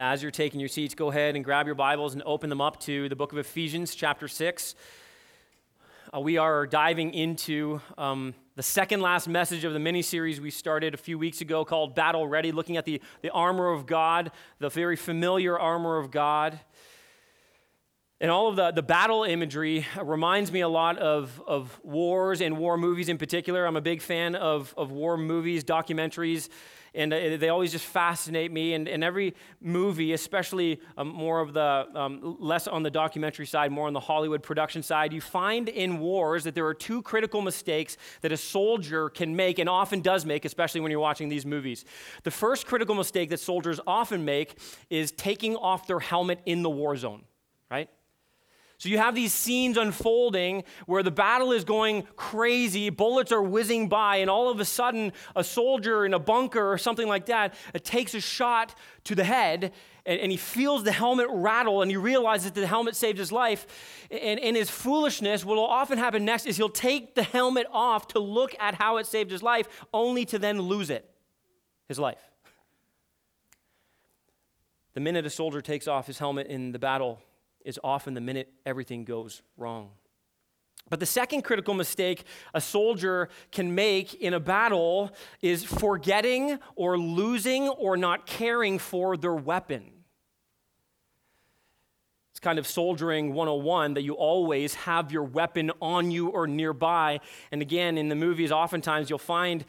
As you're taking your seats, go ahead and grab your Bibles and open them up to the book of Ephesians, chapter 6. Uh, we are diving into um, the second last message of the mini series we started a few weeks ago called Battle Ready, looking at the, the armor of God, the very familiar armor of God. And all of the, the battle imagery reminds me a lot of, of wars and war movies in particular. I'm a big fan of, of war movies, documentaries and uh, they always just fascinate me. And, and every movie, especially um, more of the um, less on the documentary side, more on the Hollywood production side, you find in wars that there are two critical mistakes that a soldier can make and often does make, especially when you're watching these movies. The first critical mistake that soldiers often make is taking off their helmet in the war zone, right? So you have these scenes unfolding where the battle is going crazy, bullets are whizzing by, and all of a sudden, a soldier in a bunker or something like that uh, takes a shot to the head, and, and, he feels the helmet rattle, and he realizes that the helmet saved his life. And in his foolishness, what will often happen next is he'll take the helmet off to look at how it saved his life, only to then lose it, his life. The minute a soldier takes off his helmet in the battle, is often the minute everything goes wrong. But the second critical mistake a soldier can make in a battle is forgetting or losing or not caring for their weapon. It's kind of soldiering 101 that you always have your weapon on you or nearby. And again, in the movies, oftentimes you'll find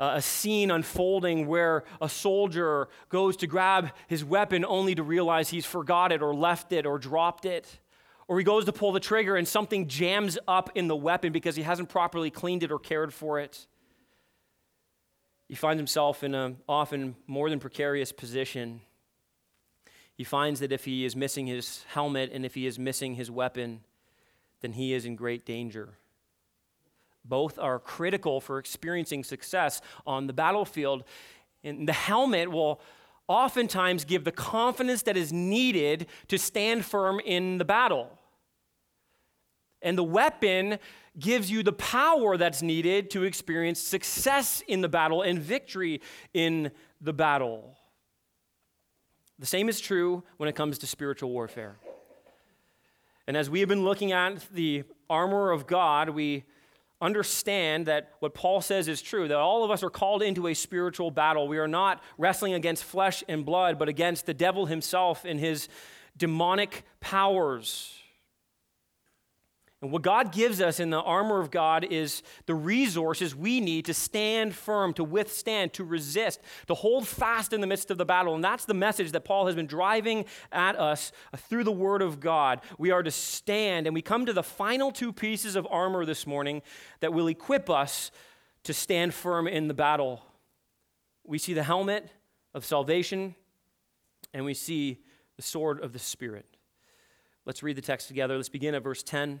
a scene unfolding where a soldier goes to grab his weapon only to realize he's forgot it or left it or dropped it. Or he goes to pull the trigger and something jams up in the weapon because he hasn't properly cleaned it or cared for it. He finds himself in an often more than precarious position. He finds that if he is missing his helmet and if he is missing his weapon, then he is in great danger. Both are critical for experiencing success on the battlefield. And the helmet will oftentimes give the confidence that is needed to stand firm in the battle. And the weapon gives you the power that's needed to experience success in the battle and victory in the battle. The same is true when it comes to spiritual warfare. And as we have been looking at the armor of God, we understand that what Paul says is true, that all of us are called into a spiritual battle. We are not wrestling against flesh and blood, but against the devil himself and his demonic powers. And what God gives us in the armor of God is the resources we need to stand firm, to withstand, to resist, to hold fast in the midst of the battle. And that's the message that Paul has been driving at us through the Word of God. We are to stand, and we come to the final two pieces of armor this morning that will equip us to stand firm in the battle. We see the helmet of salvation, and we see the sword of the Spirit. Let's read the text together. Let's begin at verse 10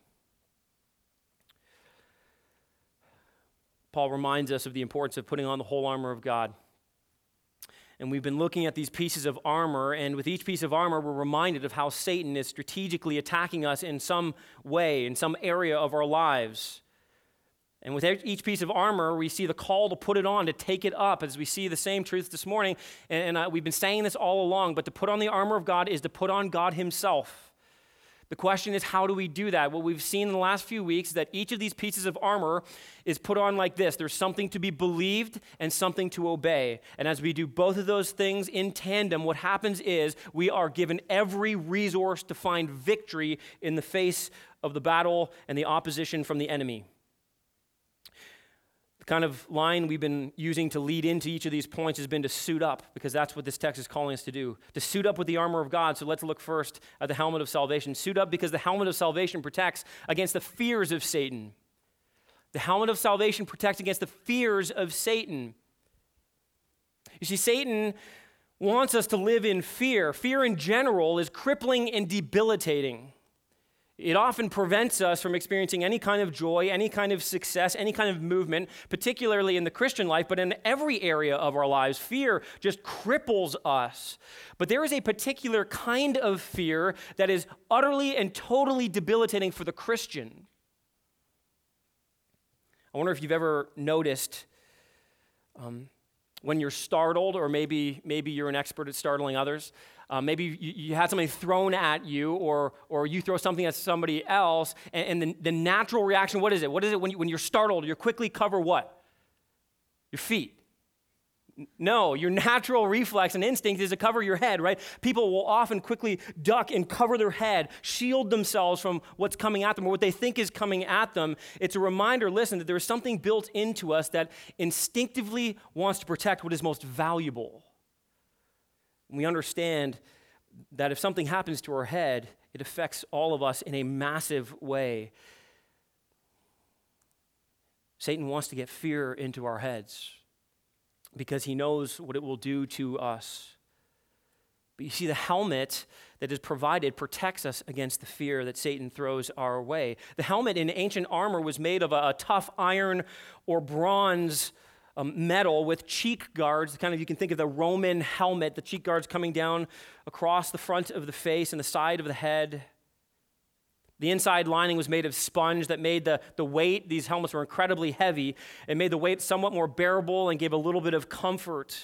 Paul reminds us of the importance of putting on the whole armor of God. And we've been looking at these pieces of armor, and with each piece of armor, we're reminded of how Satan is strategically attacking us in some way, in some area of our lives. And with each piece of armor, we see the call to put it on, to take it up, as we see the same truth this morning. And, and uh, we've been saying this all along, but to put on the armor of God is to put on God Himself. The question is, how do we do that? What we've seen in the last few weeks is that each of these pieces of armor is put on like this there's something to be believed and something to obey. And as we do both of those things in tandem, what happens is we are given every resource to find victory in the face of the battle and the opposition from the enemy. The kind of line we've been using to lead into each of these points has been to suit up, because that's what this text is calling us to do. To suit up with the armor of God. So let's look first at the helmet of salvation. Suit up because the helmet of salvation protects against the fears of Satan. The helmet of salvation protects against the fears of Satan. You see, Satan wants us to live in fear. Fear in general is crippling and debilitating. It often prevents us from experiencing any kind of joy, any kind of success, any kind of movement, particularly in the Christian life, but in every area of our lives. Fear just cripples us. But there is a particular kind of fear that is utterly and totally debilitating for the Christian. I wonder if you've ever noticed um, when you're startled, or maybe, maybe you're an expert at startling others. Uh, maybe you, you, had something thrown at you, or, or you throw something at somebody else, and, and the, the natural reaction what is it? What is it when, you, when you're startled? You quickly cover what? Your feet. No, your natural reflex and instinct is to cover your head, right? People will often quickly duck and cover their head, shield themselves from what's coming at them or what they think is coming at them. It's a reminder, listen, that there is something built into us that instinctively wants to protect what is most valuable. We understand that if something happens to our head, it affects all of us in a massive way. Satan wants to get fear into our heads because he knows what it will do to us. But you see, the helmet that is provided protects us against the fear that Satan throws our way. The helmet in ancient armor was made of a, a tough iron or bronze um, metal with cheek guards. Kind of, you can think of the Roman helmet, the cheek guards coming down across the front of the face and the side of the head. The inside lining was made of sponge that made the, the weight, these helmets were incredibly heavy. It made the weight somewhat more bearable and gave a little bit of comfort.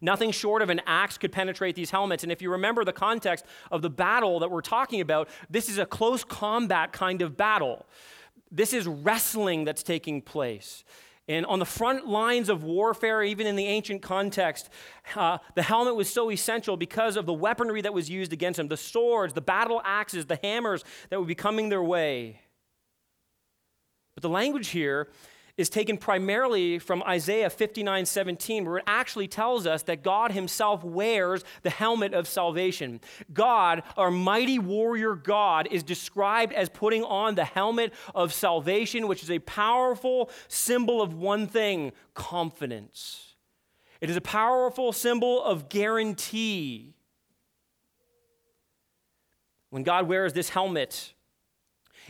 Nothing short of an axe could penetrate these helmets. And if you remember the context of the battle that we're talking about, this is a close combat kind of battle. This is wrestling that's taking place. And on the front lines of warfare, even in the ancient context, uh, the helmet was so essential because of the weaponry that was used against them the swords, the battle axes, the hammers that would be coming their way. But the language here is taken primarily from Isaiah 59 17, where it actually tells us that God Himself wears the helmet of salvation. God, our mighty warrior God, is described as putting on the helmet of salvation, which is a powerful symbol of one thing confidence. It is a powerful symbol of guarantee. When God wears this helmet,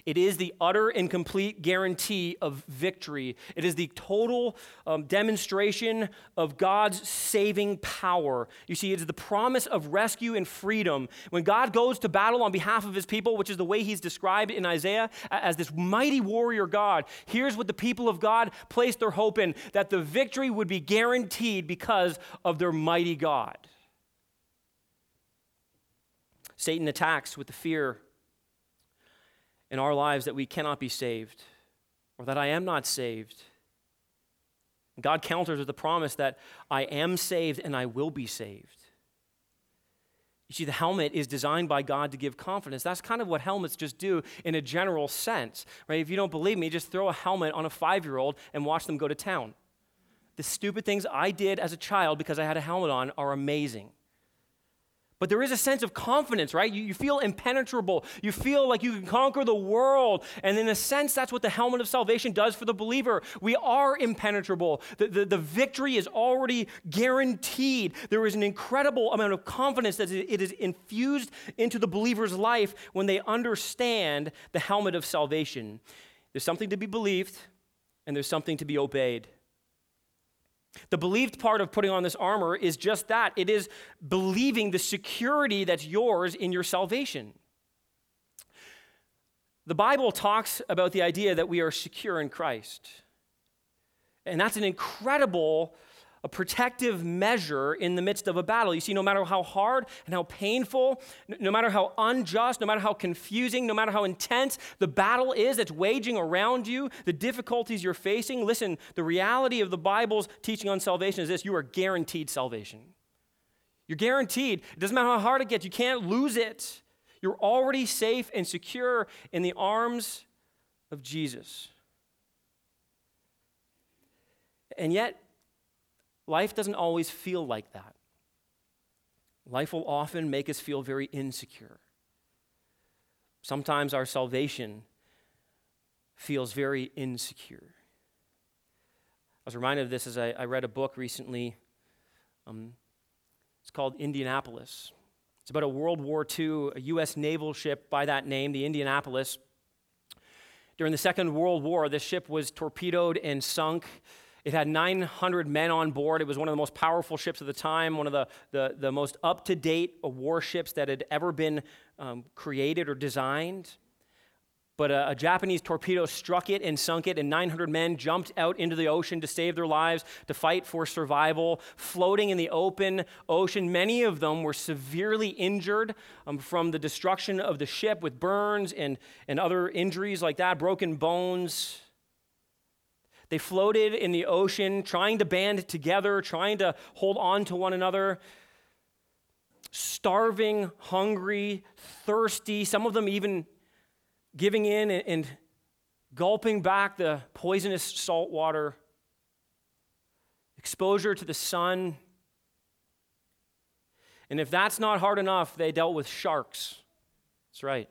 it is the utter and complete guarantee of victory. It is the total um, demonstration of God's saving power. You see, it is the promise of rescue and freedom. When God goes to battle on behalf of his people, which is the way he's described in Isaiah as this mighty warrior God, here's what the people of God placed their hope in that the victory would be guaranteed because of their mighty God. Satan attacks with the fear in our lives that we cannot be saved or that I am not saved. God counters with the promise that I am saved and I will be saved. You see, the helmet is designed by God to give confidence. That's kind of what helmets just do in a general sense, right? If you don't believe me, just throw a helmet on a five year old and watch them go to town. The stupid things I did as a child because I had a helmet on are amazing. But there is a sense of confidence, right? You, you, feel impenetrable. You feel like you can conquer the world. And in a sense, that's what the helmet of salvation does for the believer. We are impenetrable. The, the, the victory is already guaranteed. There is an incredible amount of confidence that it is infused into the believer's life when they understand the helmet of salvation. There's something to be believed, and there's something to be obeyed. The believed part of putting on this armor is just that it is believing the security that's yours in your salvation. The Bible talks about the idea that we are secure in Christ. And that's an incredible a protective measure in the midst of a battle. You see, no matter how hard and how painful, no matter how unjust, no matter how confusing, no matter how intense the battle is that's waging around you, the difficulties you're facing, listen, the reality of the Bible's teaching on salvation is this you are guaranteed salvation. You're guaranteed. It doesn't matter how hard it gets, you can't lose it. You're already safe and secure in the arms of Jesus. And yet, life doesn't always feel like that. Life will often make us feel very insecure. Sometimes our salvation feels very insecure. I was reminded of this as I, I read a book recently. Um, it's called Indianapolis. It's about a World War II, a U.S. naval ship by that name, the Indianapolis. During the Second World War, this ship was torpedoed and sunk. It had 900 men on board. It was one of the most powerful ships of the time, one of the, the, the most up to date warships that had ever been um, created or designed. But a, a, Japanese torpedo struck it and sunk it, and 900 men jumped out into the ocean to save their lives, to fight for survival, floating in the open ocean. Many of them were severely injured um, from the destruction of the ship with burns and, and other injuries like that, broken bones. They floated in the ocean, trying to band together, trying to hold on to one another, starving, hungry, thirsty, some of them even giving in and, gulping back the poisonous salt water, exposure to the sun. And if that's not hard enough, they dealt with sharks. That's right.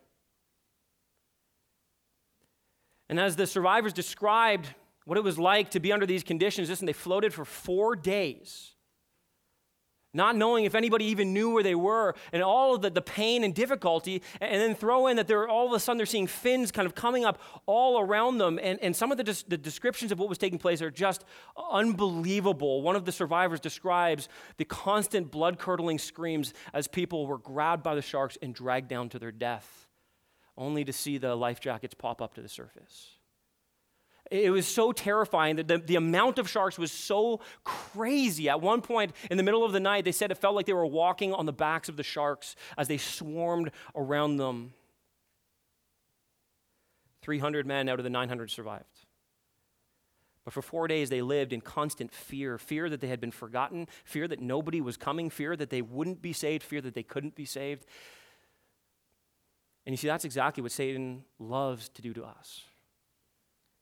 And as the survivors described what it was like to be under these conditions. Listen, they floated for four days, not knowing if anybody even knew where they were, and all of the, the pain and difficulty. And then throw in that they're all of a sudden they're seeing fins kind of coming up all around them. And, and some of the, des- the descriptions of what was taking place are just unbelievable. One of the survivors describes the constant blood curdling screams as people were grabbed by the sharks and dragged down to their death, only to see the life jackets pop up to the surface. It was so terrifying that the, the amount of sharks was so crazy. At one point in the middle of the night, they said it felt like they were walking on the backs of the sharks as they swarmed around them. 300 men out of the 900 survived. But for four days, they lived in constant fear fear that they had been forgotten, fear that nobody was coming, fear that they wouldn't be saved, fear that they couldn't be saved. And you see, that's exactly what Satan loves to do to us.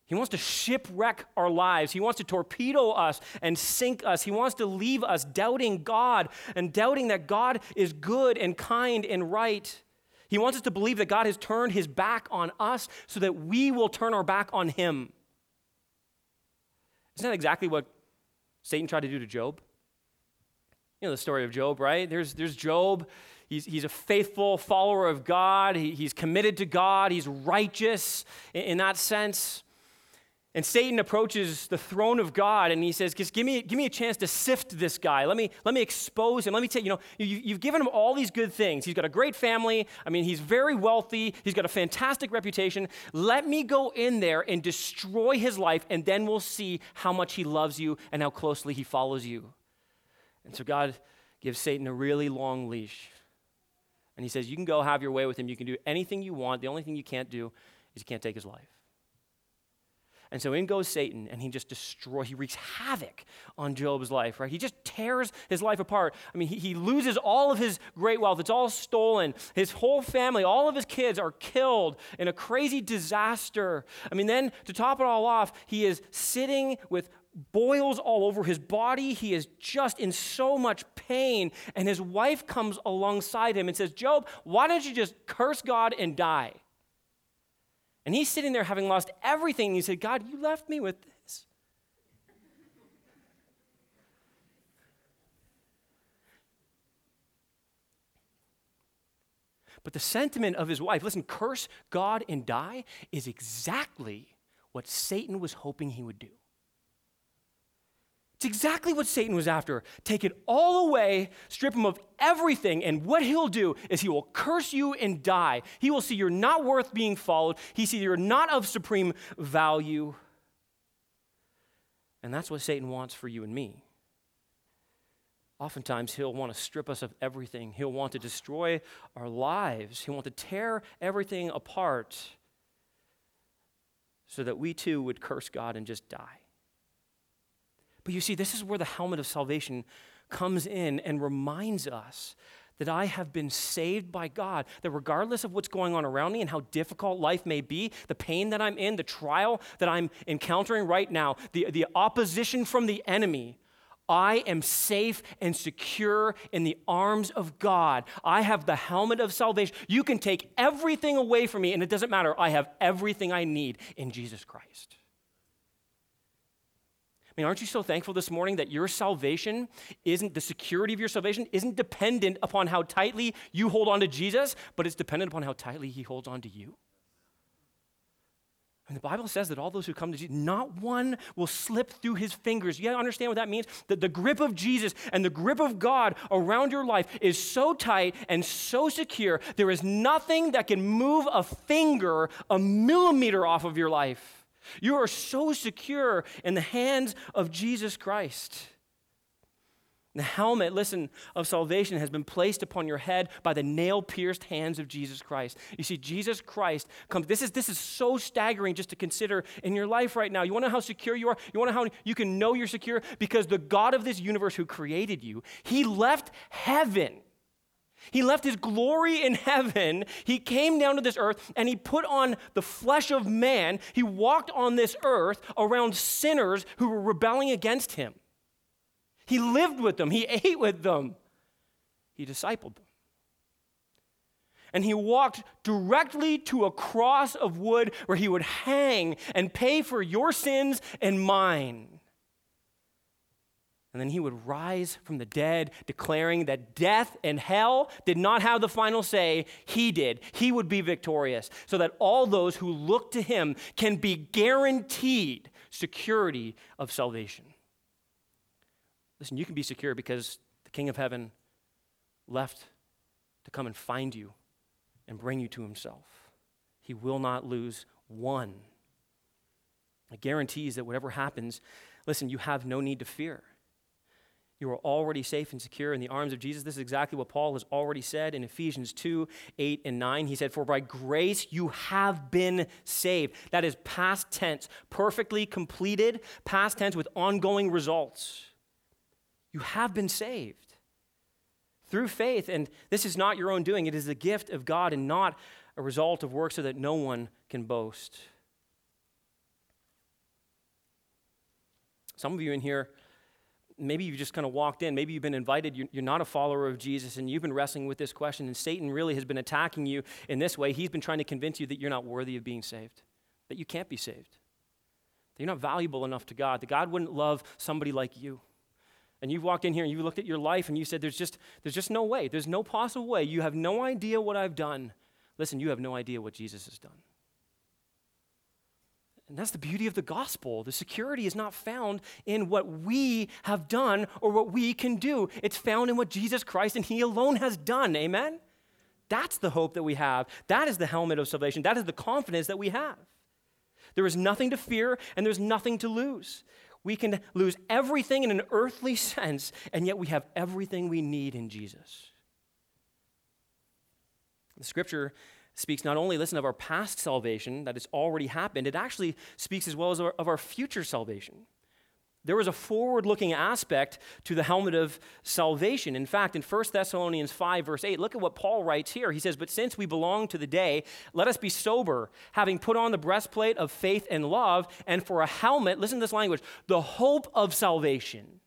He wants to shipwreck our lives. He wants to torpedo us and sink us. He wants to leave us doubting God and doubting that God is good and kind and right. He wants us to believe that God has turned his back on us so that we will turn our back on him. Isn't that exactly what Satan tried to do to Job? You know the story of Job, right? There's, there's Job. He's, he's a faithful follower of God. He, he's committed to God. He's righteous in, in that sense. And Satan approaches the throne of God and he says, Just give me, give me a chance to sift this guy. Let me, let me expose him. Let me tell you, know, you, you've given him all these good things. He's got a great family. I mean, he's very wealthy. He's got a fantastic reputation. Let me go in there and destroy his life, and then we'll see how much he loves you and how closely he follows you. And so God gives Satan a really long leash. And he says, You can go have your way with him. You can do anything you want. The only thing you can't do is you can't take his life. And so in goes Satan, and he just destroys, he wreaks havoc on Job's life, right? He just tears his life apart. I mean, he, he loses all of his great wealth, it's all stolen. His whole family, all of his kids are killed in a crazy disaster. I mean, then to top it all off, he is sitting with boils all over his body. He is just in so much pain. And his wife comes alongside him and says, Job, why don't you just curse God and die? And he's sitting there having lost everything. And he said, God, you left me with this. But the sentiment of his wife, listen, curse God and die, is exactly what Satan was hoping he would do. It's exactly what Satan was after. Take it all away, strip him of everything, and what he'll do is he will curse you and die. He will see you're not worth being followed. He sees you're not of supreme value. And that's what Satan wants for you and me. Oftentimes, He'll want to strip us of everything. He'll want to destroy our lives. He'll want to tear everything apart so that we too would curse God and just die. But you see, this is where the helmet of salvation comes in and reminds us that I have been saved by God, that regardless of what's going on around me and how difficult life may be, the pain that I'm in, the trial that I'm encountering right now, the, the opposition from the enemy, I am safe and secure in the arms of God. I have the helmet of salvation. You can take everything away from me, and it doesn't matter. I have everything I need in Jesus Christ. I mean, aren't you so thankful this morning that your salvation isn't, the security of your salvation isn't dependent upon how tightly you hold on to Jesus, but it's dependent upon how tightly he holds on to you? And the Bible says that all those who come to Jesus, not one will slip through his fingers. You understand what that means? That the grip of Jesus and the grip of God around your life is so tight and so secure, there is nothing that can move a finger a millimeter off of your life. You are so secure in the hands of Jesus Christ. The helmet, listen, of salvation has been placed upon your head by the nail pierced hands of Jesus Christ. You see, Jesus Christ comes. This is, this is so staggering just to consider in your life right now. You want to know how secure you are? You want to know how you can know you're secure? Because the God of this universe who created you, he left heaven. He left his glory in heaven. He came down to this earth and he put on the flesh of man. He walked on this earth around sinners who were rebelling against him. He lived with them, he ate with them, he discipled them. And he walked directly to a cross of wood where he would hang and pay for your sins and mine. And then he would rise from the dead, declaring that death and hell did not have the final say. He did. He would be victorious, so that all those who look to him can be guaranteed security of salvation. Listen, you can be secure because the King of Heaven left to come and find you and bring you to himself. He will not lose one. It guarantees that whatever happens, listen, you have no need to fear. You are already safe and secure in the arms of Jesus. This is exactly what Paul has already said in Ephesians 2 8 and 9. He said, For by grace you have been saved. That is past tense, perfectly completed, past tense with ongoing results. You have been saved through faith. And this is not your own doing, it is the gift of God and not a result of work so that no one can boast. Some of you in here, maybe you've just kind of walked in, maybe you've been invited, you're not a follower of Jesus, and you've been wrestling with this question, and Satan really has been attacking you in this way. He's been trying to convince you that you're not worthy of being saved, that you can't be saved, that you're not valuable enough to God, that God wouldn't love somebody like you and you've walked in here and you looked at your life and you said, there's just, there's just no way. There's no possible way. You have no idea what I've done. Listen, you have no idea what Jesus has done. And that's the beauty of the gospel. The security is not found in what we have done or what we can do, it's found in what Jesus Christ and He alone has done. Amen? That's the hope that we have. That is the helmet of salvation. That is the confidence that we have. There is nothing to fear and there's nothing to lose. We can lose everything in an earthly sense, and yet we have everything we need in Jesus. The scripture speaks not only, listen, of our past salvation that has already happened, it actually speaks as well as of our future salvation. There was a forward looking aspect to the helmet of salvation. In fact, in 1 Thessalonians 5, verse 8, look at what Paul writes here. He says, But since we belong to the day, let us be sober, having put on the breastplate of faith and love, and for a helmet, listen to this language, the hope of salvation.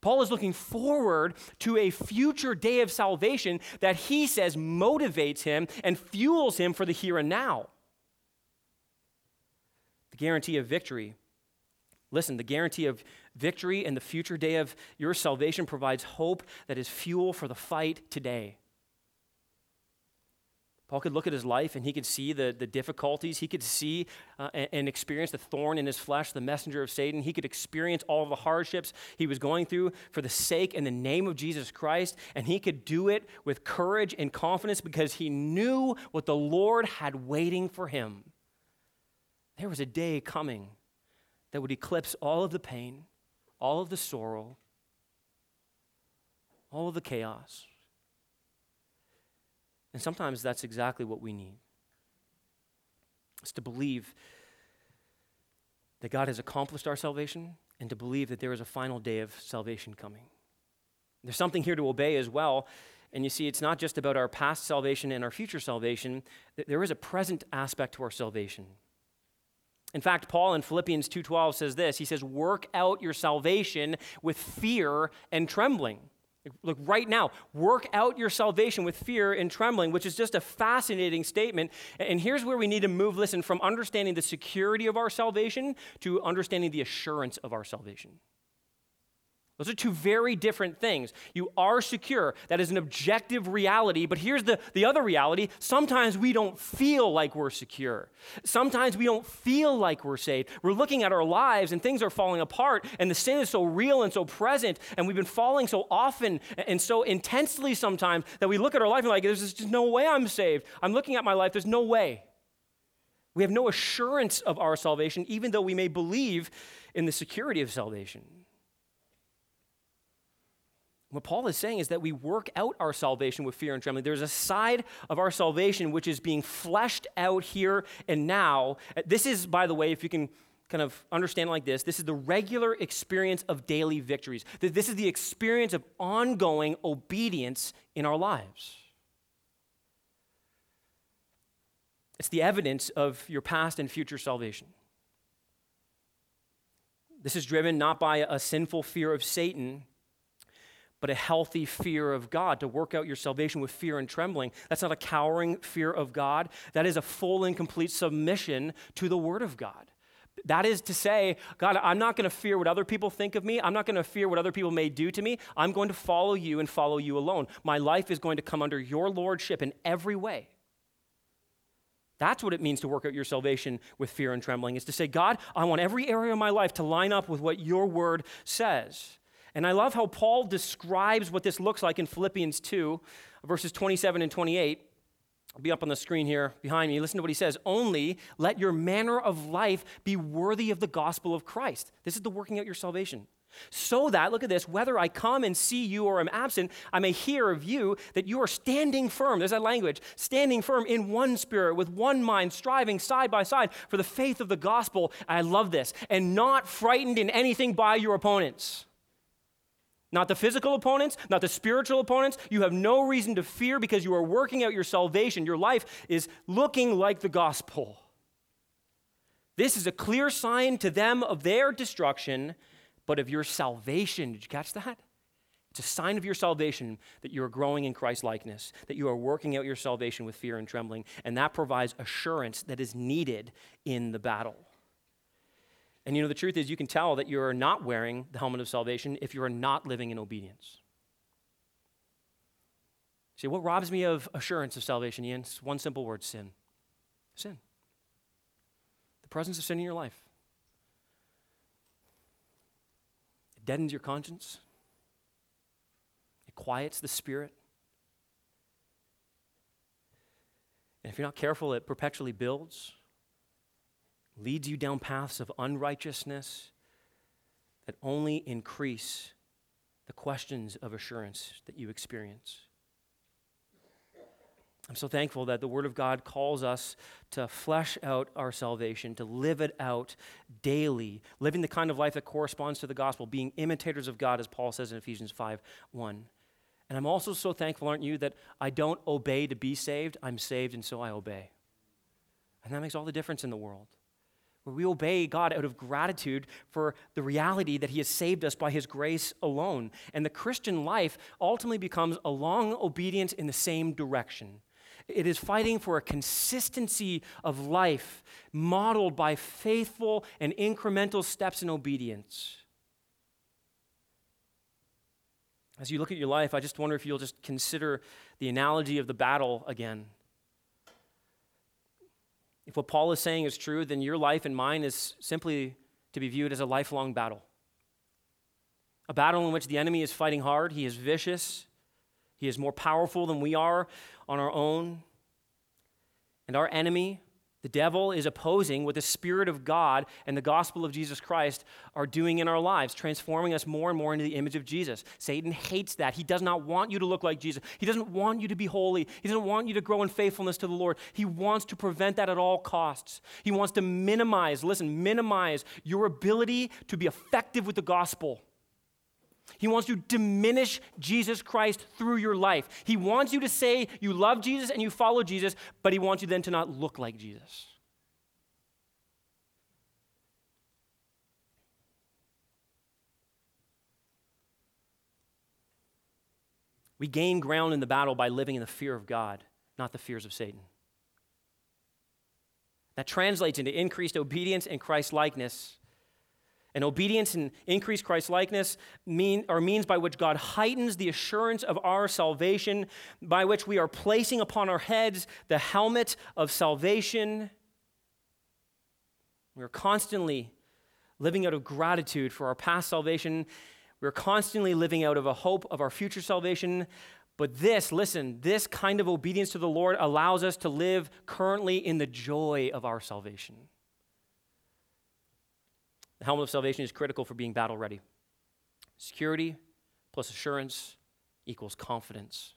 Paul is looking forward to a future day of salvation that he says motivates him and fuels him for the here and now. The guarantee of victory Listen, the guarantee of victory and the future day of your salvation provides hope that is fuel for the fight today. Paul could look at his life and he could see the, the difficulties. He could see uh, and, and, experience the thorn in his flesh, the messenger of Satan. He could experience all the hardships he was going through for the sake and the name of Jesus Christ. And he could do it with courage and confidence because he knew what the Lord had waiting for him. There was a day coming that would eclipse all of the pain, all of the sorrow, all of the chaos. And sometimes that's exactly what we need. It's to believe that God has accomplished our salvation and to believe that there is a final day of salvation coming. There's something here to obey as well. And you see, it's not just about our past salvation and our future salvation, there is a present aspect to our salvation. In fact, Paul in Philippians 2:12 says this. He says, "Work out your salvation with fear and trembling." Look, right now, work out your salvation with fear and trembling, which is just a fascinating statement. And here's where we need to move, listen, from understanding the security of our salvation to understanding the assurance of our salvation. Those are two very different things. You are secure. That is an objective reality. But here's the, the other reality sometimes we don't feel like we're secure. Sometimes we don't feel like we're saved. We're looking at our lives and things are falling apart, and the sin is so real and so present, and we've been falling so often and so intensely sometimes that we look at our life and like, there's just no way I'm saved. I'm looking at my life, there's no way. We have no assurance of our salvation, even though we may believe in the security of salvation. What Paul is saying is that we work out our salvation with fear and trembling. There's a side of our salvation which is being fleshed out here and now. Uh, this is, by the way, if you can kind of understand like this, this is the regular experience of daily victories. This is the experience of ongoing obedience in our lives. It's the evidence of your past and future salvation. This is driven not by a sinful fear of Satan but a healthy fear of God, to work out your salvation with fear and trembling. That's not a cowering fear of God. That is a full and complete submission to the Word of God. That is to say, God, I'm not going to fear what other people think of me. I'm not going to fear what other people may do to me. I'm going to follow you and follow you alone. My life is going to come under your lordship in every way. That's what it means to work out your salvation with fear and trembling, is to say, God, I want every area of my life to line up with what your word says. And I love how Paul describes what this looks like in Philippians 2, verses 27 and 28. I'll be up on the screen here behind me. Listen to what he says. Only let your manner of life be worthy of the gospel of Christ. This is the working out your salvation. So that, look at this, whether I come and see you or am absent, I may hear of you that you are standing firm. There's that language, standing firm in one spirit, with one mind, striving side by side for the faith of the gospel. I love this. And not frightened in anything by your opponents. Not the physical opponents, not the spiritual opponents. You have no reason to fear because you are working out your salvation. Your life is looking like the gospel. This is a clear sign to them of their destruction, but of your salvation. Did you catch that? It's a sign of your salvation that you are growing in Christ likeness, that you are working out your salvation with fear and trembling, and that provides assurance that is needed in the battle. And you know, the truth is, you can tell that you're not wearing the helmet of salvation if you are not living in obedience. See, what robs me of assurance of salvation, Ian? It's one simple word sin. Sin. The presence of sin in your life. It deadens your conscience, it quiets the spirit. And if you're not careful, it perpetually builds leads you down paths of unrighteousness that only increase the questions of assurance that you experience. I'm so thankful that the Word of God calls us to flesh out our salvation, to live it out daily, living the kind of life that corresponds to the gospel, being imitators of God, as Paul says in Ephesians 5 1. And I'm also so thankful, aren't you, that I don't obey to be saved, I'm saved, and so I obey. And that makes all the difference in the world where we obey God out of gratitude for the reality that He has saved us by His grace alone. And the Christian life ultimately becomes a long obedience in the same direction. It is fighting for a consistency of life modeled by faithful and incremental steps in obedience. As you look at your life, I just wonder if you'll just consider the analogy of the battle again. If what Paul is saying is true, then your life and mine is simply to be viewed as a lifelong battle. A battle in which the enemy is fighting hard, he is vicious, he is more powerful than we are on our own. And our enemy, The devil is opposing what the Spirit of God and the gospel of Jesus Christ are doing in our lives, transforming us more and more into the image of Jesus. Satan hates that. He does not want you to look like Jesus. He doesn't want you to be holy. He doesn't want you to grow in faithfulness to the Lord. He wants to prevent that at all costs. He wants to minimize, listen, minimize your ability to be effective with the gospel. He wants to diminish Jesus Christ through your life. He wants you to say you love Jesus and you follow Jesus, but he wants you then to not look like Jesus. We gain ground in the battle by living in the fear of God, not the fears of Satan. That translates into increased obedience and Christ likeness and obedience and increased Christ likeness mean, are means by which God heightens the assurance of our salvation, by which we are placing upon our heads the helmet of salvation. We are constantly living out of gratitude for our past salvation. We're constantly living out of a hope of our future salvation. But this, listen, this kind of obedience to the Lord allows us to live currently in the joy of our salvation. The helmet of salvation is critical for being battle ready. Security plus assurance equals confidence.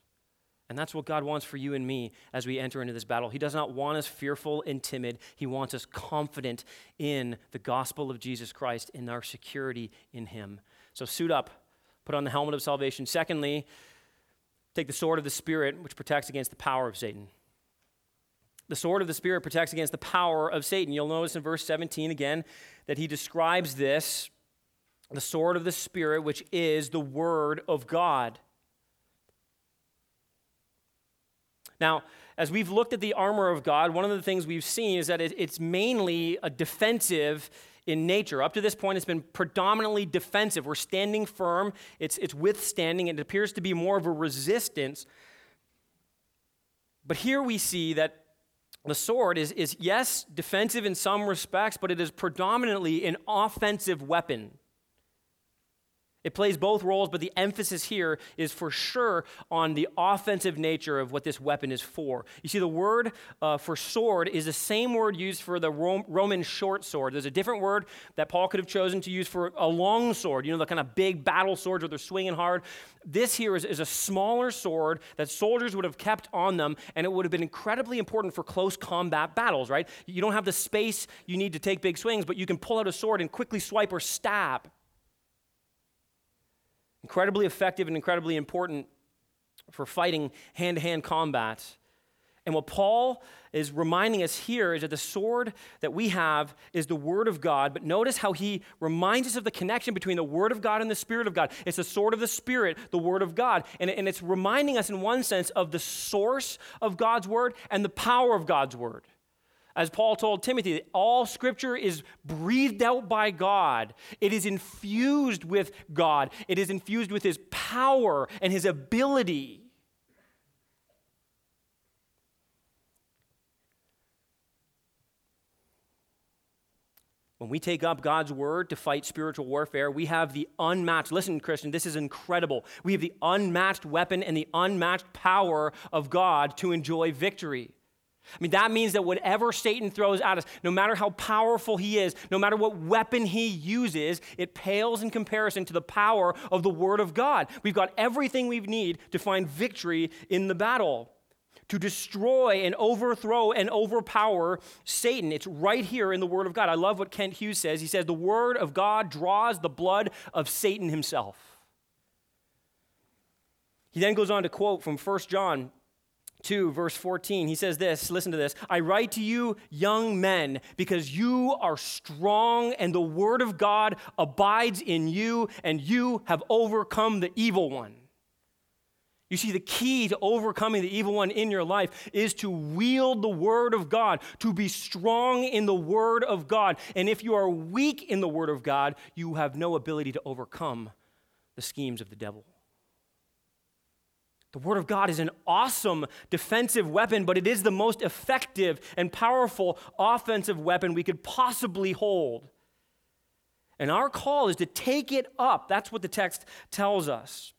And that's what God wants for you and me as we enter into this battle. He does not want us fearful and timid. He wants us confident in the gospel of Jesus Christ, in our security in Him. So suit up, put on the helmet of salvation. Secondly, take the sword of the Spirit, which protects against the power of Satan. The sword of the Spirit protects against the power of Satan. You'll notice in verse 17 again that he describes this, the sword of the Spirit, which is the Word of God. Now, as we've looked at the armor of God, one of the things we've seen is that it's mainly a defensive in nature. Up to this point, it's been predominantly defensive. We're standing firm, it's, it's withstanding, it appears to be more of a resistance. But here we see that the sword is, is, yes, defensive in some respects, but it is predominantly an offensive weapon. It plays both roles, but the emphasis here is for sure on the offensive nature of what this weapon is for. You see, the word uh, for sword is the same word used for the Roman short sword. There's a different word that Paul could have chosen to use for a long sword, you know, the kind of big battle swords where they're swinging hard. This here is, is a smaller sword that soldiers would have kept on them, and it would have been incredibly important for close combat battles, right? You don't have the space you need to take big swings, but you can pull out a sword and quickly swipe or stab. Incredibly effective and incredibly important for fighting hand to hand combat. And what Paul is reminding us here is that the sword that we have is the Word of God. But notice how he reminds us of the connection between the Word of God and the Spirit of God. It's the sword of the Spirit, the Word of God. And, and it's reminding us, in one sense, of the source of God's Word and the power of God's Word. As Paul told Timothy, all scripture is breathed out by God. It is infused with God. It is infused with his power and his ability. When we take up God's word to fight spiritual warfare, we have the unmatched, listen, Christian, this is incredible. We have the unmatched weapon and the unmatched power of God to enjoy victory. I mean, that means that whatever Satan throws at us, no matter how powerful he is, no matter what weapon he uses, it pales in comparison to the power of the Word of God. We've got everything we need to find victory in the battle, to destroy and overthrow and overpower Satan. It's right here in the Word of God. I love what Kent Hughes says. He says, The Word of God draws the blood of Satan himself. He then goes on to quote from 1 John 2, verse 14, he says this listen to this. I write to you, young men, because you are strong and the word of God abides in you, and you have overcome the evil one. You see, the key to overcoming the evil one in your life is to wield the Word of God, to be strong in the Word of God. And if you are weak in the Word of God, you have no ability to overcome the schemes of the devil. The Word of God is an awesome defensive weapon, but it is the most effective and powerful offensive weapon we could possibly hold. And our call is to take it up. That's what the text tells us.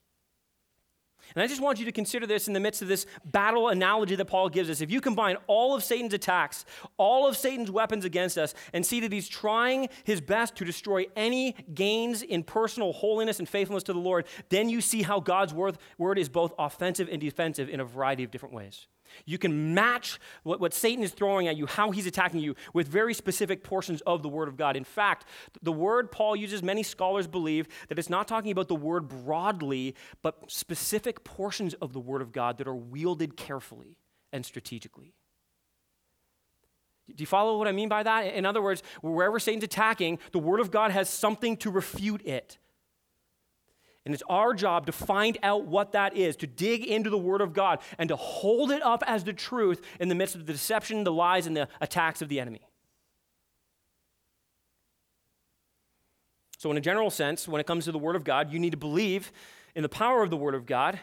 And I just want you to consider this in the midst of this battle analogy that Paul gives us. If you combine all of Satan's attacks, all of Satan's weapons against us, and see that he's trying his best to destroy any gains in personal holiness and faithfulness to the Lord, then you see how God's word, is both offensive and defensive in a variety of different ways. You can match what, what Satan is throwing at you, how he's attacking you, with very specific portions of the Word of God. In fact, the word Paul uses, many scholars believe that it's not talking about the word broadly, but specific portions of the Word of God that are wielded carefully and strategically. Do you follow what I mean by that? In other words, wherever Satan's attacking, the Word of God has something to refute it. And it's our job to find out what that is, to dig into the Word of God, and to hold it up as the truth in the midst of the deception, the lies, and the attacks of the enemy. So, in a general sense, when it comes to the Word of God, you need to believe in the power of the Word of God,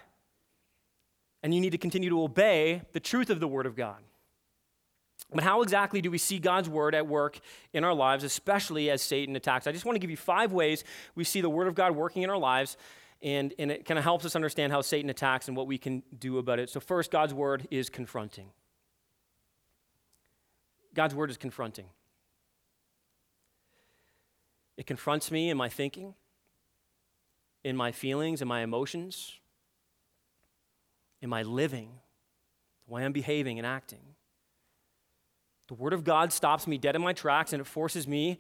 and you need to continue to obey the truth of the Word of God. But how exactly do we see God's word at work in our lives, especially as Satan attacks? I just want to give you five ways we see the word of God working in our lives, and, and it kind of helps us understand how Satan attacks and what we can do about it. So, first, God's word is confronting. God's word is confronting. It confronts me in my thinking, in my feelings, in my emotions, in my living, the way I'm behaving and acting. The Word of God stops me dead in my tracks and it forces me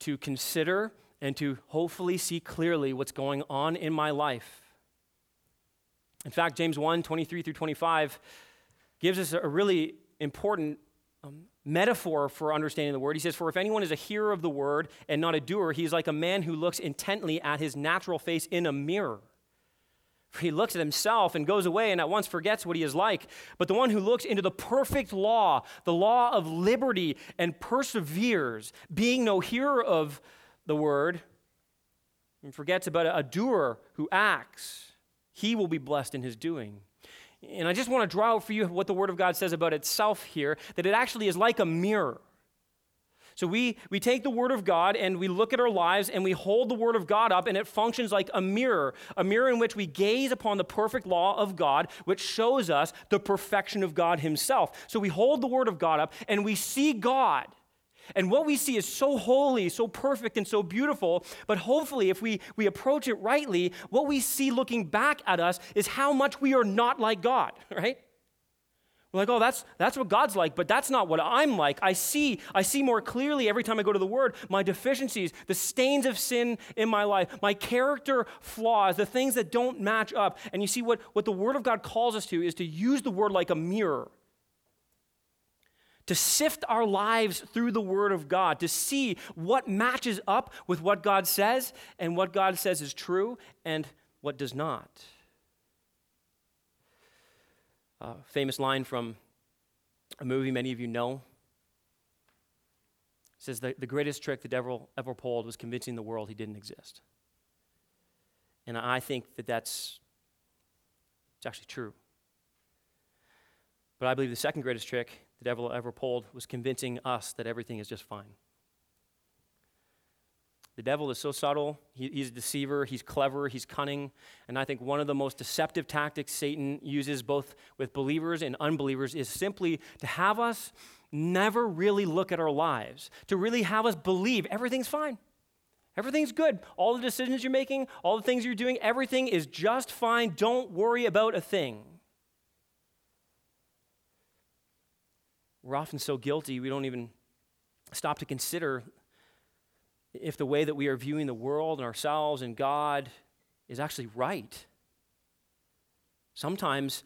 to consider and to hopefully see clearly what's going on in my life. In fact, James 1 23 through 25 gives us a really important um, metaphor for understanding the word. He says, For if anyone is a hearer of the word and not a doer, he is like a man who looks intently at his natural face in a mirror. He looks at himself and goes away and at once forgets what he is like. But the one who looks into the perfect law, the law of liberty, and perseveres, being no hearer of the word, and forgets about a doer who acts, he will be blessed in his doing. And I just want to draw out for you what the Word of God says about itself here that it actually is like a mirror. So we, we take the Word of God and we look at our lives and we hold the Word of God up, and it functions like a mirror, a mirror in which we gaze upon the perfect law of God, which shows us the perfection of God Himself. So we hold the Word of God up and we see God. And what we see is so holy, so perfect, and so beautiful. But hopefully, if we, we approach it rightly, what we see looking back at us is how much we are not like God, right? We're like, oh, that's, that's what God's like, but that's not what I'm like. I see, I see more clearly every time I go to the Word my deficiencies, the stains of sin in my life, my character flaws, the things that don't match up. And you see what, what the Word of God calls us to is to use the Word like a mirror. To sift our lives through the Word of God, to see what matches up with what God says and what God says is true and what does not. Famous line from a movie many of you know. It says the, the greatest trick the devil ever pulled was convincing the world he didn't exist. And I think that that's it's actually true. But I believe the second greatest trick the devil ever pulled was convincing us that everything is just fine. The devil is so subtle. He, he's a deceiver. He's clever. He's cunning. And I think one of the most deceptive tactics Satan uses, both with believers and unbelievers, is simply to have us never really look at our lives, to really have us believe everything's fine. Everything's good. All the decisions you're making, all the things you're doing, everything is just fine. Don't worry about a thing. We're often so guilty, we don't even stop to consider if the way that we are viewing the world and ourselves and God is actually right. Sometimes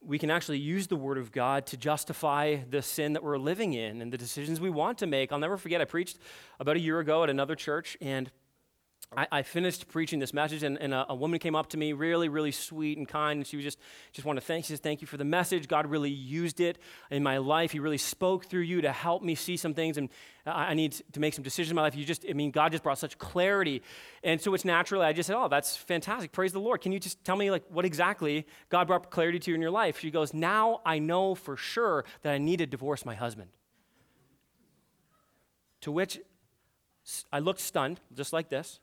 we can actually use the Word of God to justify the sin that we're living in and the decisions we want to make. I'll never forget, I preached about a year ago at another church, and I, I, finished preaching this message, and, and a, a, woman came up to me, really, really sweet and kind, and she was just just wanted to thank. She says, "Thank you for the message. God really used it in my life. He really spoke through you to help me see some things, and I, I need to make some decisions in my life. You just, I mean, God just brought such clarity, and so it's naturally. I just said, "Oh, that's fantastic. Praise the Lord. Can you just tell me like what exactly God brought clarity to you in your life?" She goes, "Now I know for sure that I need to divorce my husband." To which I looked stunned, just like this.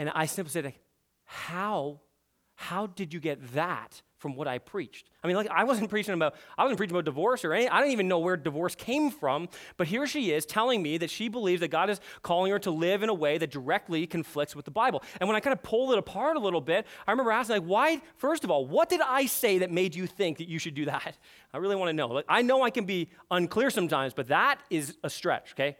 And I simply said, How? how did you get that from what I preached? I mean, like, I wasn't preaching about, I wasn't preaching about divorce or anything. I don't even know where divorce came from. But here she is telling me that she believes that God is calling her to live in a way that directly conflicts with the Bible. And when I kind of pulled it apart a little bit, I remember asking, like, why, first of all, what did I say that made you think that you should do that? I really want to know. Like, I know I can be unclear sometimes, but that is a stretch, okay?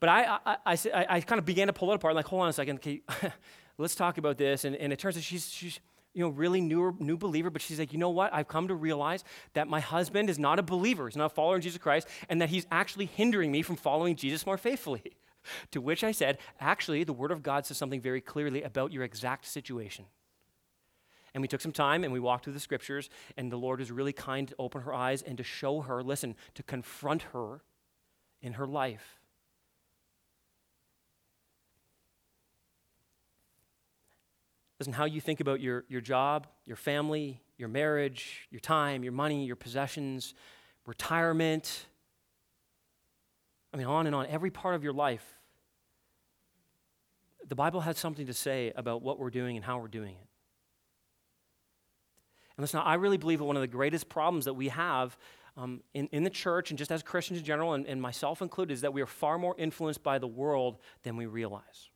But I, I, I, I, I kind of began to pull it apart, like, hold on a second, okay, let's talk about this. And, and it turns out she's, she's you know, really new, new believer, but she's like, you know what? I've come to realize that my husband is not a believer. He's not a follower of Jesus Christ, and that he's actually hindering me from following Jesus more faithfully. to which I said, actually, the Word of God says something very clearly about your exact situation. And we took some time and we walked through the scriptures, and the Lord was really kind to open her eyes and to show her, listen, to confront her in her life Listen, how you think about your, your job, your family, your marriage, your time, your money, your possessions, retirement. I mean, on and on, every part of your life. The Bible has something to say about what we're doing and how we're doing it. And listen, I really believe that one of the greatest problems that we have um, in, in the church and just as Christians in general, and, and myself included, is that we are far more influenced by the world than we realize.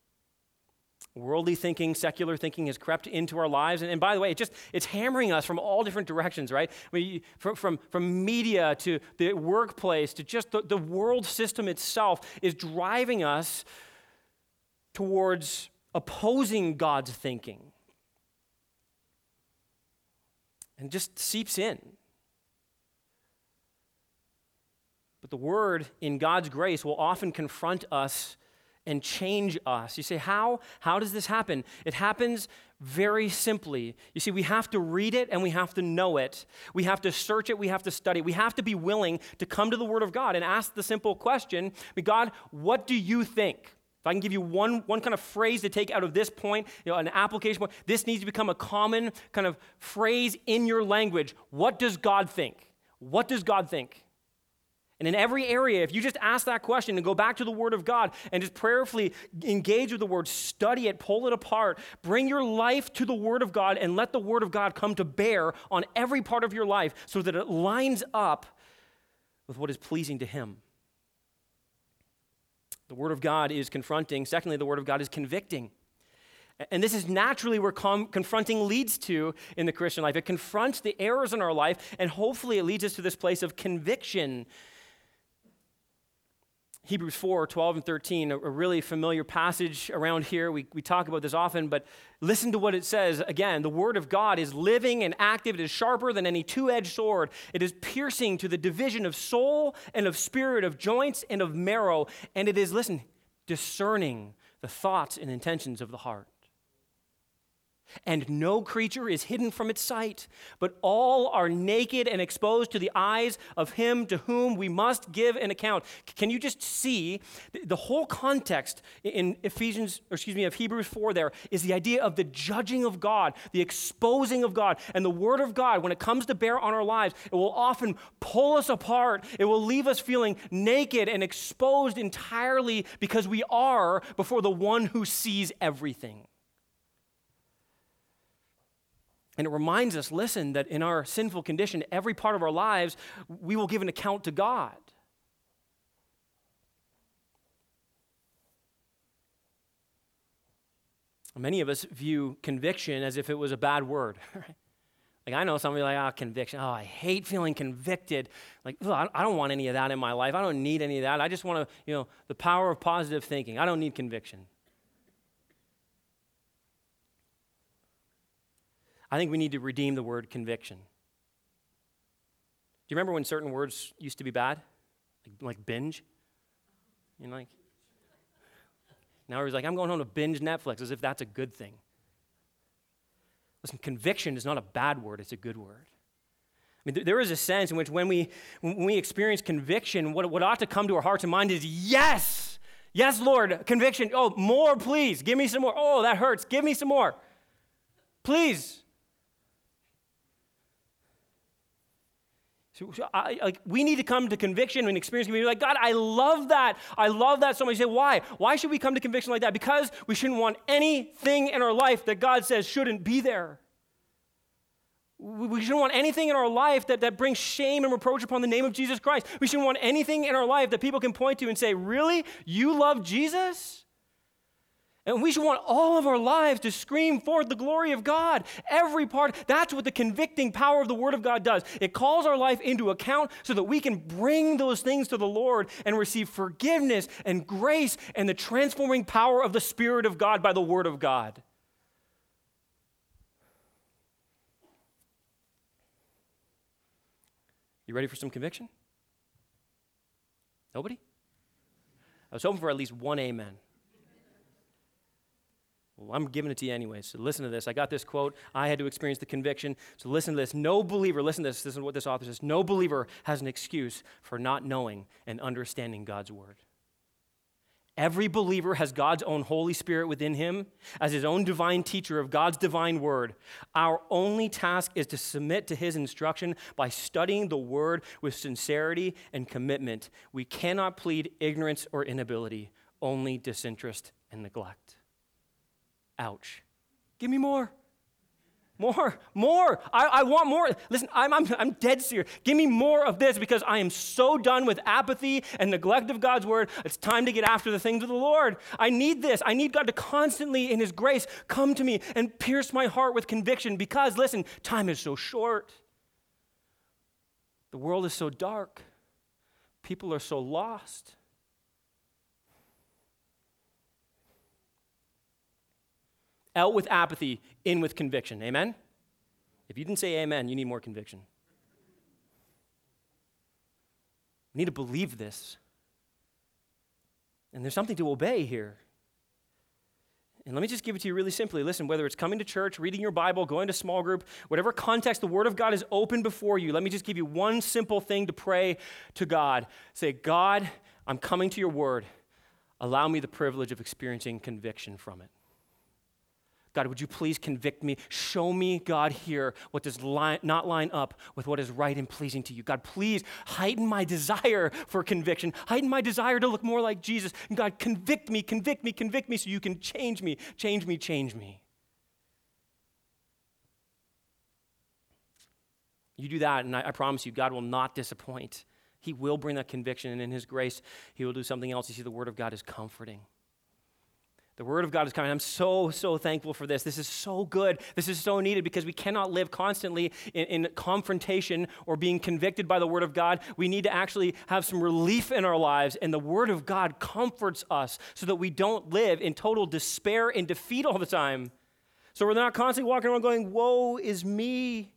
Worldly thinking, secular thinking has crept into our lives. And, and, by the way, it just it's hammering us from all different directions, right? I mean, from, from, from media to the workplace to just the, the world system itself is driving us towards opposing God's thinking. And just seeps in. But the word, in God's grace, will often confront us and change us. You say, How? How does this happen? It happens very simply. You see, we have to read it and we have to know it. We have to search it, we have to study. We have to be willing to come to the Word of God and ask the simple question God, what do you think? If I can give you one, one kind of phrase to take out of this point, you know, an application point, this needs to become a common kind of phrase in your language. What does God think? What does God think? And in every area, if you just ask that question and go back to the Word of God and just prayerfully engage with the Word, study it, pull it apart, bring your life to the Word of God, and let the Word of God come to bear on every part of your life so that it lines up with what is pleasing to Him. The Word of God is confronting. Secondly, the Word of God is convicting. And this is naturally where com- confronting leads to in the Christian life. It confronts the errors in our life, and hopefully it leads us to this place of conviction Hebrews 4 12 and 13, a, a, really familiar passage around here. We, we talk about this often, but listen to what it says. Again, the word of God is living and active. It is sharper than any two edged sword. It is piercing to the division of soul and of spirit, of joints and of marrow. And it is, listen, discerning the thoughts and intentions of the heart. And no creature is hidden from its sight, but all are naked and exposed to the eyes of him to whom we must give an account. Can you just see the whole context in Ephesians, or excuse me, of Hebrews 4 there is the idea of the judging of God, the exposing of God. And the word of God, when it comes to bear on our lives, it will often pull us apart. It will leave us feeling naked and exposed entirely because we are before the one who sees everything. And it reminds us listen, that in our sinful condition, every part of our lives, we will give an account to God. Many of us view conviction as if it was a bad word. like I know somebody like, ah, oh, conviction. Oh, I hate feeling convicted. Like, I don't want any of that in my life. I don't need any of that. I just want to, you know, the power of positive thinking. I don't need conviction. I think we need to redeem the word conviction. Do you remember when certain words used to be bad? Like, like binge? You know, like, now he's like, I'm going home to binge Netflix as if that's a good thing. Listen, conviction is not a bad word, it's a good word. I mean, there is a sense in which when we, when we experience conviction, what, what ought to come to our hearts and mind is yes, yes, Lord, conviction. Oh, more, please. Give me some more. Oh, that hurts. Give me some more. Please. So, so I, like, we need to come to conviction and experience conviction. Like, God, I love that. I love that so much. You say, why? Why should we come to conviction like that? Because we shouldn't want anything in our life that God says shouldn't be there. We shouldn't want anything in our life that, that brings shame and reproach upon the name of Jesus Christ. We shouldn't want anything in our life that people can point to and say, Really? You love Jesus? And we should want all of our lives to scream forth the glory of God. Every part. That's what the convicting power of the Word of God does. It calls our life into account so that we can bring those things to the Lord and receive forgiveness and grace and the transforming power of the Spirit of God by the Word of God. You ready for some conviction? Nobody? I was hoping for at least one amen. Well, I'm giving it to you anyway, so listen to this. I got this quote. I had to experience the conviction. So listen to this. No believer, listen to this. This is what this author says. No believer has an excuse for not knowing and understanding God's word. Every believer has God's own Holy Spirit within him as his own divine teacher of God's divine word. Our only task is to submit to his instruction by studying the word with sincerity and commitment. We cannot plead ignorance or inability, only disinterest and neglect. Ouch. Give me more. More, more. I, I want more. Listen, I'm, I'm, I'm dead serious. Give me more of this because I am so done with apathy and neglect of God's word. It's time to get after the things of the Lord. I need this. I need God to constantly, in His grace, come to me and pierce my heart with conviction because, listen, time is so short. The world is so dark. People are so lost. Out with apathy, in with conviction. Amen? If you didn't say amen, you need more conviction. We need to believe this. And there's something to obey here. And let me just give it to you really simply. Listen, whether it's coming to church, reading your Bible, going to small group, whatever context the Word of God is open before you, let me just give you one simple thing to pray to God. Say, God, I'm coming to your Word. Allow me the privilege of experiencing conviction from it. God, would you please convict me? Show me, God, here what does line, not line up with what is right and pleasing to you. God, please heighten my desire for conviction. Heighten my desire to look more like Jesus. And God, convict me, convict me, convict me so you can change me, change me, change me. You do that, and I, I promise you, God will not disappoint. He will bring that conviction, and in His grace, He will do something else. You see, the Word of God is comforting. The Word of God is coming. I'm so, so thankful for this. This is so good. This is so needed because we cannot live constantly in, in, confrontation or being convicted by the Word of God. We need to actually have some relief in our lives, and the Word of God comforts us so that we don't live in total despair and defeat all the time. So we're not constantly walking around going, Woe is me.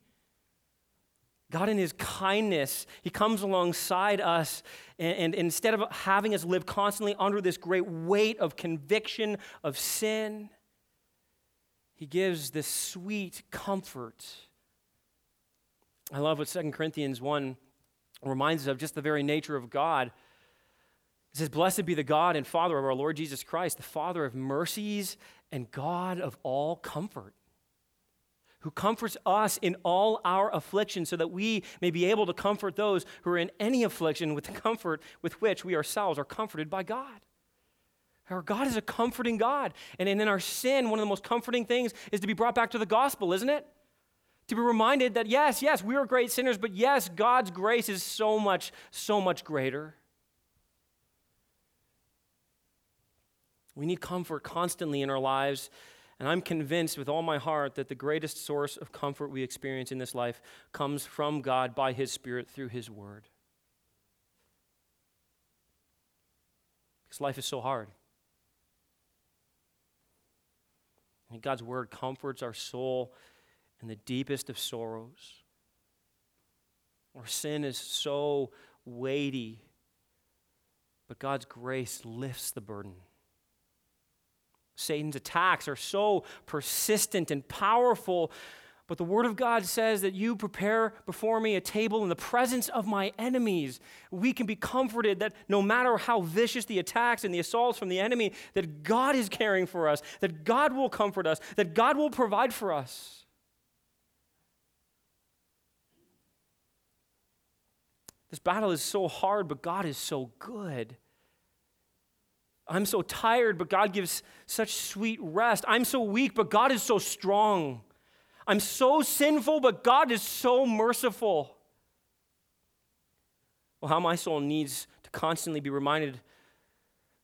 God, in His kindness, He comes alongside us, and, and, instead of having us live constantly under this great weight of conviction of sin, He gives this sweet comfort. I love what 2 Corinthians 1 reminds us of just the very nature of God. It says, Blessed be the God and Father of our Lord Jesus Christ, the Father of mercies and God of all comfort who comforts us in all our affliction, so that we may be able to comfort those who are in any affliction with the comfort with which we ourselves are comforted by God. Our God is a comforting God. And in our sin, one of the most comforting things is to be brought back to the gospel, isn't it? To be reminded that, yes, yes, we are great sinners, but yes, God's grace is so much, so much greater. We need comfort constantly in our lives and I'm convinced with all my heart that the greatest source of comfort we experience in this life comes from God by His Spirit through His Word. Because life is so hard. And God's Word comforts our soul in the deepest of sorrows. Our sin is so weighty, but God's grace lifts the burden. Satan's attacks are so persistent and powerful. But the Word of God says that you prepare before me a table in the presence of my enemies. We can be comforted that no matter how vicious the attacks and the assaults from the enemy, that God is caring for us, that God will comfort us, that God will provide for us. This battle is so hard, but God is so good. I'm so tired, but God gives such sweet rest. I'm so weak, but God is so strong. I'm so sinful, but God is so merciful. Well, how my soul needs to constantly be reminded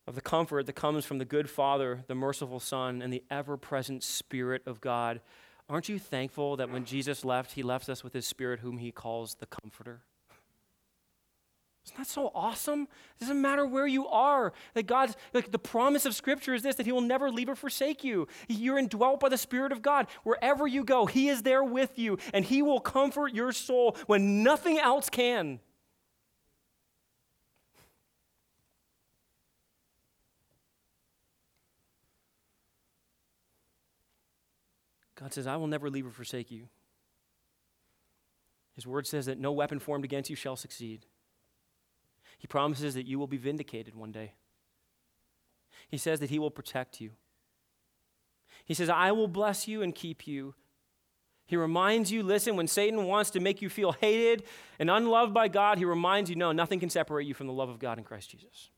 of the comfort that comes from the good Father, the merciful Son, and the ever present Spirit of God. Aren't you thankful that when Jesus left, he left us with his Spirit, whom he calls the Comforter? Isn't that so awesome? It doesn't matter where you are. That God, like the promise of Scripture is this that He will never leave or forsake you. You're indwelt by the Spirit of God. Wherever you go, He is there with you, and He will comfort your soul when nothing else can. God says, I will never leave or forsake you. His word says that no weapon formed against you shall succeed. He promises that you will be vindicated one day. He says that He will protect you. He says, I will bless you and keep you. He reminds you listen, when Satan wants to make you feel hated and unloved by God, he reminds you no, nothing can separate you from the love of God in Christ Jesus.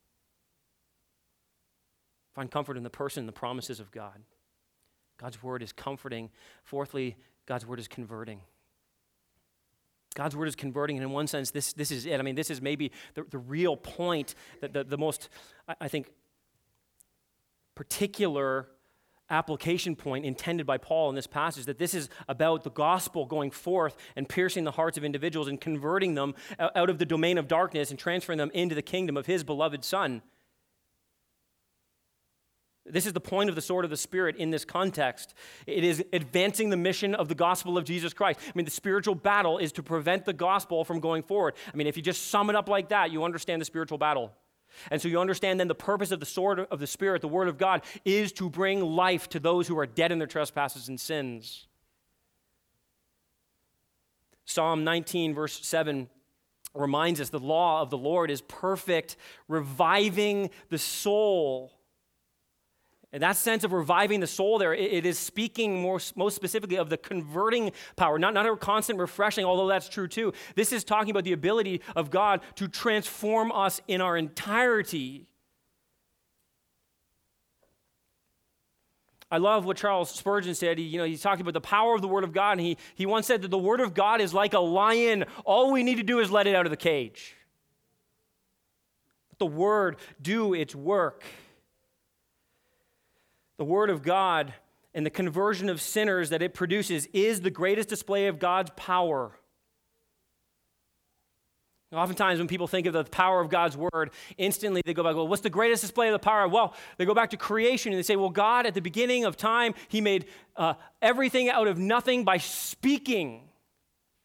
Find comfort in the person and the promises of God. God's word is comforting. Fourthly, God's word is converting. God's word is converting, and in one sense, this, this is it. I mean, this is maybe the, the real point, that the, the most, I, I think, particular application point intended by Paul in this passage that this is about the gospel going forth and piercing the hearts of individuals and converting them out of the domain of darkness and transferring them into the kingdom of his beloved Son. This is the point of the sword of the Spirit in this context. It is advancing the mission of the gospel of Jesus Christ. I mean, the spiritual battle is to prevent the gospel from going forward. I mean, if you just sum it up like that, you understand the spiritual battle. And so you understand then the purpose of the sword of the Spirit, the Word of God, is to bring life to those who are dead in their trespasses and sins. Psalm 19, verse 7 reminds us the law of the Lord is perfect, reviving the soul. And that sense of reviving the soul there, it, is speaking more, most specifically of the converting power, not, not a constant refreshing, although that's true too. This is talking about the ability of God to transform us in our entirety. I love what Charles Spurgeon said. He, you know, he's talking about the power of the Word of God, and he, he once said that the Word of God is like a lion. All we need to do is let it out of the cage. Let the Word do its work the Word of God and the conversion of sinners that it produces is the greatest display of God's power. Oftentimes, when people think of the power of God's word, instantly they go back, well, what's the greatest display of the power? Well, they go back to creation and they say, well, God, at the beginning of time, He made uh, everything out of nothing by speaking.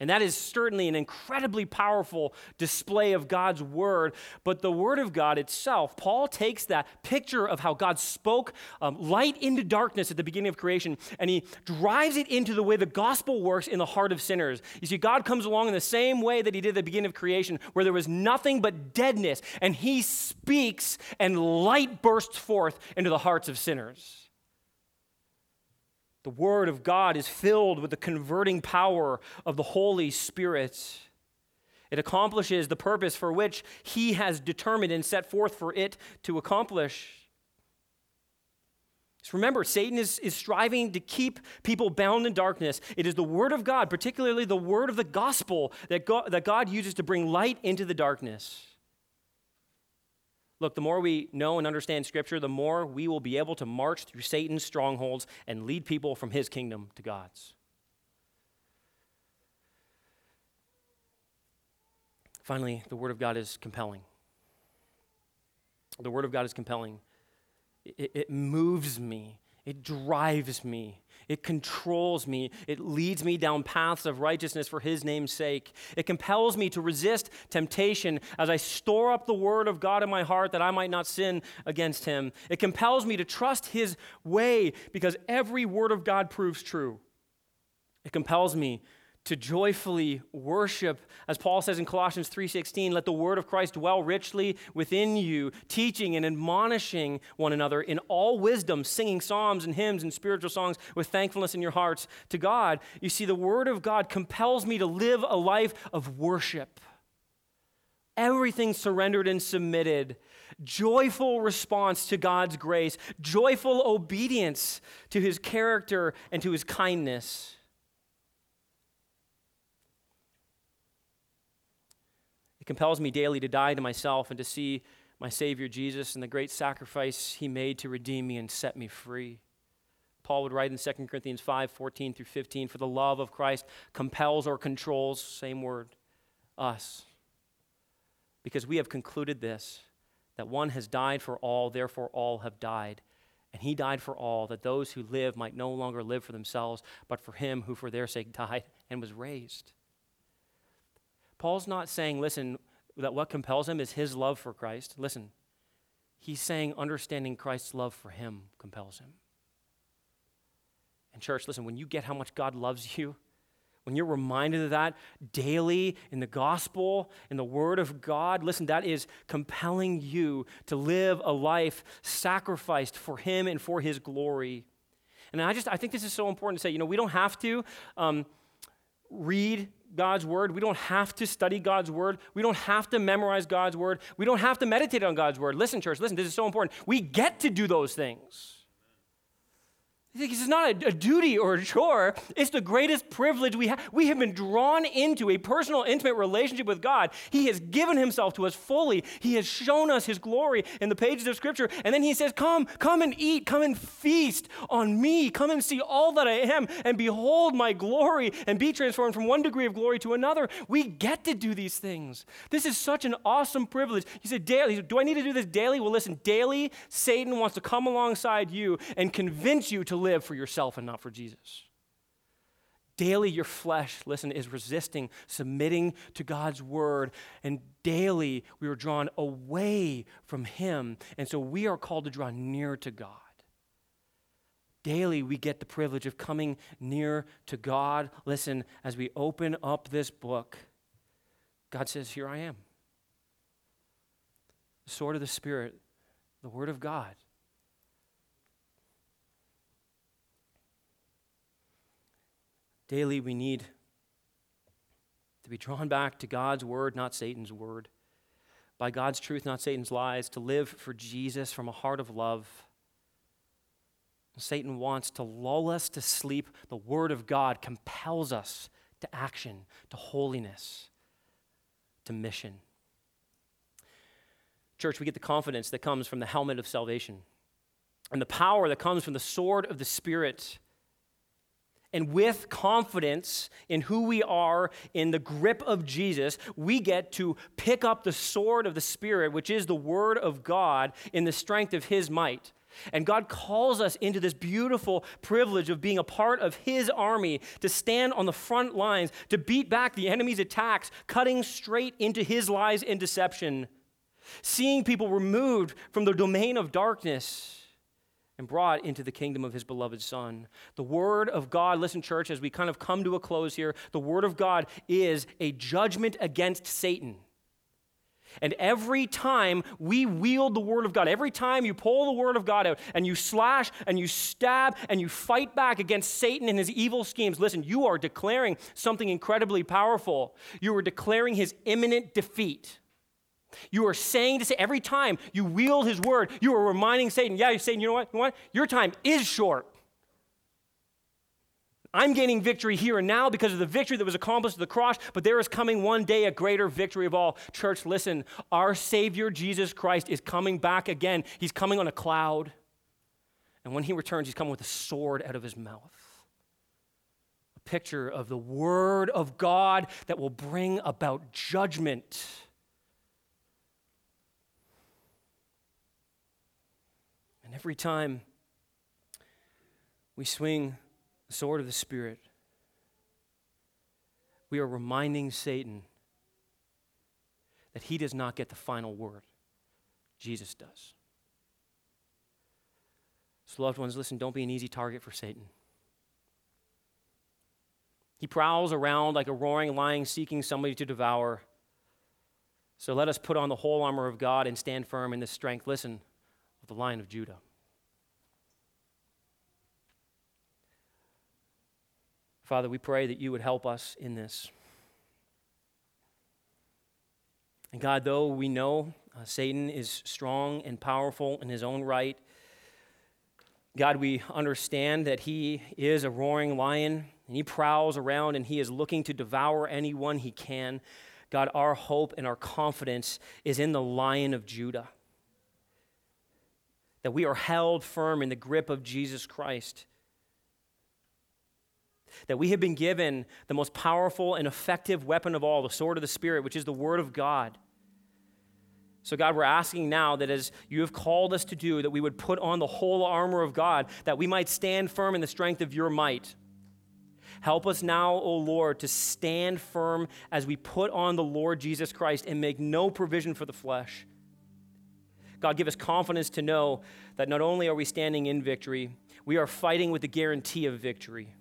And that is certainly an incredibly powerful display of God's word. But the word of God itself, Paul takes that picture of how God spoke um, light into darkness at the beginning of creation and he drives it into the way the gospel works in the heart of sinners. You see, God comes along in the same way that he did at the beginning of creation, where there was nothing but deadness, and he speaks and light bursts forth into the hearts of sinners. The Word of God is filled with the converting power of the Holy Spirit. It accomplishes the purpose for which He has determined and set forth for it to accomplish. Just remember, Satan is, is striving to keep people bound in darkness. It is the Word of God, particularly the Word of the gospel, that that God uses to bring light into the darkness. Look, the more we know and understand Scripture, the more we will be able to march through Satan's strongholds and lead people from his kingdom to God's. Finally, the Word of God is compelling. The Word of God is compelling. It, it moves me, it drives me, it controls me. It leads me down paths of righteousness for his name's sake. It compels me to resist temptation as I store up the word of God in my heart that I might not sin against him. It compels me to trust his way because every word of God proves true. It compels me to joyfully worship. As paul says in colossians 3.16 let the word of christ dwell richly within you teaching and admonishing one another in all wisdom singing psalms and hymns and spiritual songs with thankfulness in your hearts to god. You see the word of god compels me to live a life of worship. Everything surrendered and submitted. Joyful response to god's grace. Joyful obedience to his character and to his kindness It compels me daily to die to myself and to see my Savior Jesus and the great sacrifice he made to redeem me and set me free. Paul would write in 2 Corinthians 5 14 through 15, For the love of Christ compels or controls, same word, us. Because we have concluded this, that one has died for all, therefore all have died. And he died for all, that those who live might no longer live for themselves, but for him who for their sake died and was raised. Paul's not saying, listen, that what compels him is his love for Christ. Listen, he's saying understanding Christ's love for him compels him. And, church, listen, when you get how much God loves you, when you're reminded of that daily in the gospel, in the word of God, listen, that is compelling you to live a life sacrificed for Him and for His glory. And I just, I think this is so important to say, you know, we don't have to um, read God's word. We don't have to study God's word. We don't have to memorize God's word. We don't have to meditate on God's word. Listen, church, listen, this is so important. We get to do those things. This is not a, a, duty or a chore. It's the greatest privilege we have. We have been drawn into a personal, intimate relationship with God. He has given himself to us fully. He has shown us his glory in the pages of Scripture. And then he says, Come, come and eat, come and feast on me. Come and see all that I am, and behold my glory, and be transformed from one degree of glory to another. We get to do these things. This is such an awesome privilege. He said, Daily, Do I need to do this daily? Well, listen, daily, Satan wants to come alongside you and convince you to live for yourself and not for Jesus. Daily, your flesh, listen, is resisting, submitting to God's word. And daily, we are drawn away from Him. And so we are called to draw near to God. Daily, we get the privilege of coming near to God. Listen, as we open up this book, God says, Here I am. The sword of the Spirit, the Word of God. Daily, we need to be drawn back to God's word, not Satan's word, by God's truth, not Satan's lies, to live for Jesus from a heart of love. Satan wants to lull us to sleep. The word of God compels us to action, to holiness, to mission. Church, we get the confidence that comes from the helmet of salvation and the power that comes from the sword of the Spirit and with confidence in who we are in the grip of Jesus, we get to pick up the sword of the Spirit, which is the Word of God, in the strength of His might. And God calls us into this beautiful privilege of being a part of His army, to stand on the front lines, to beat back the enemy's attacks, cutting straight into His lies and deception, seeing people removed from the domain of darkness and brought into the kingdom of his beloved Son. The Word of God, listen, church, as we kind of come to a close here, the Word of God is a judgment against Satan. And every time we wield the Word of God, every time you pull the Word of God out and you slash and you stab and you fight back against Satan and his evil schemes, listen, you are declaring something incredibly powerful. You are declaring his imminent defeat. You are saying to say every time you wield his word, you are reminding Satan, yeah, you're saying, you know what? You know what? Your time is short. I'm gaining victory here and now because of the victory that was accomplished at the cross, but there is coming one day a greater victory of all. Church, listen, our Savior Jesus Christ is coming back again. He's coming on a cloud. And when he returns, he's coming with a sword out of his mouth. A picture of the Word of God that will bring about judgment And every time we swing the sword of the Spirit, we are reminding Satan that he does not get the final word. Jesus does. So, loved ones, listen, don't be an easy target for Satan. He prowls around like a roaring lion seeking somebody to devour. So let us put on the whole armor of God and stand firm in this strength. Listen, the Lion of Judah. Father, we pray that you would help us in this. And God, though we know uh, Satan is strong and powerful in his own right, God, we understand that he is a roaring lion and he prowls around and he is looking to devour anyone he can. God, our hope and our confidence is in the lion of Judah. That we are held firm in the grip of Jesus Christ. That we have been given the most powerful and effective weapon of all, the sword of the Spirit, which is the Word of God. So, God, we're asking now that as you have called us to do, that we would put on the whole armor of God, that we might stand firm in the strength of your might. Help us now, O Lord, to stand firm as we put on the Lord Jesus Christ and make no provision for the flesh. God, give us confidence to know that not only are we standing in victory, we are fighting with the guarantee of victory.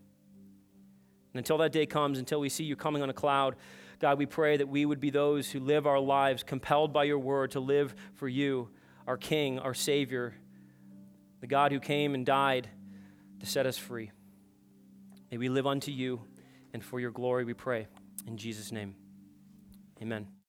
And until that day comes, until we see you coming on a cloud, God, we pray that we would be those who live our lives compelled by your word to live for you, our King, our Savior, the God who came and died to set us free. May we live unto you and for your glory, we pray. In Jesus' name, amen.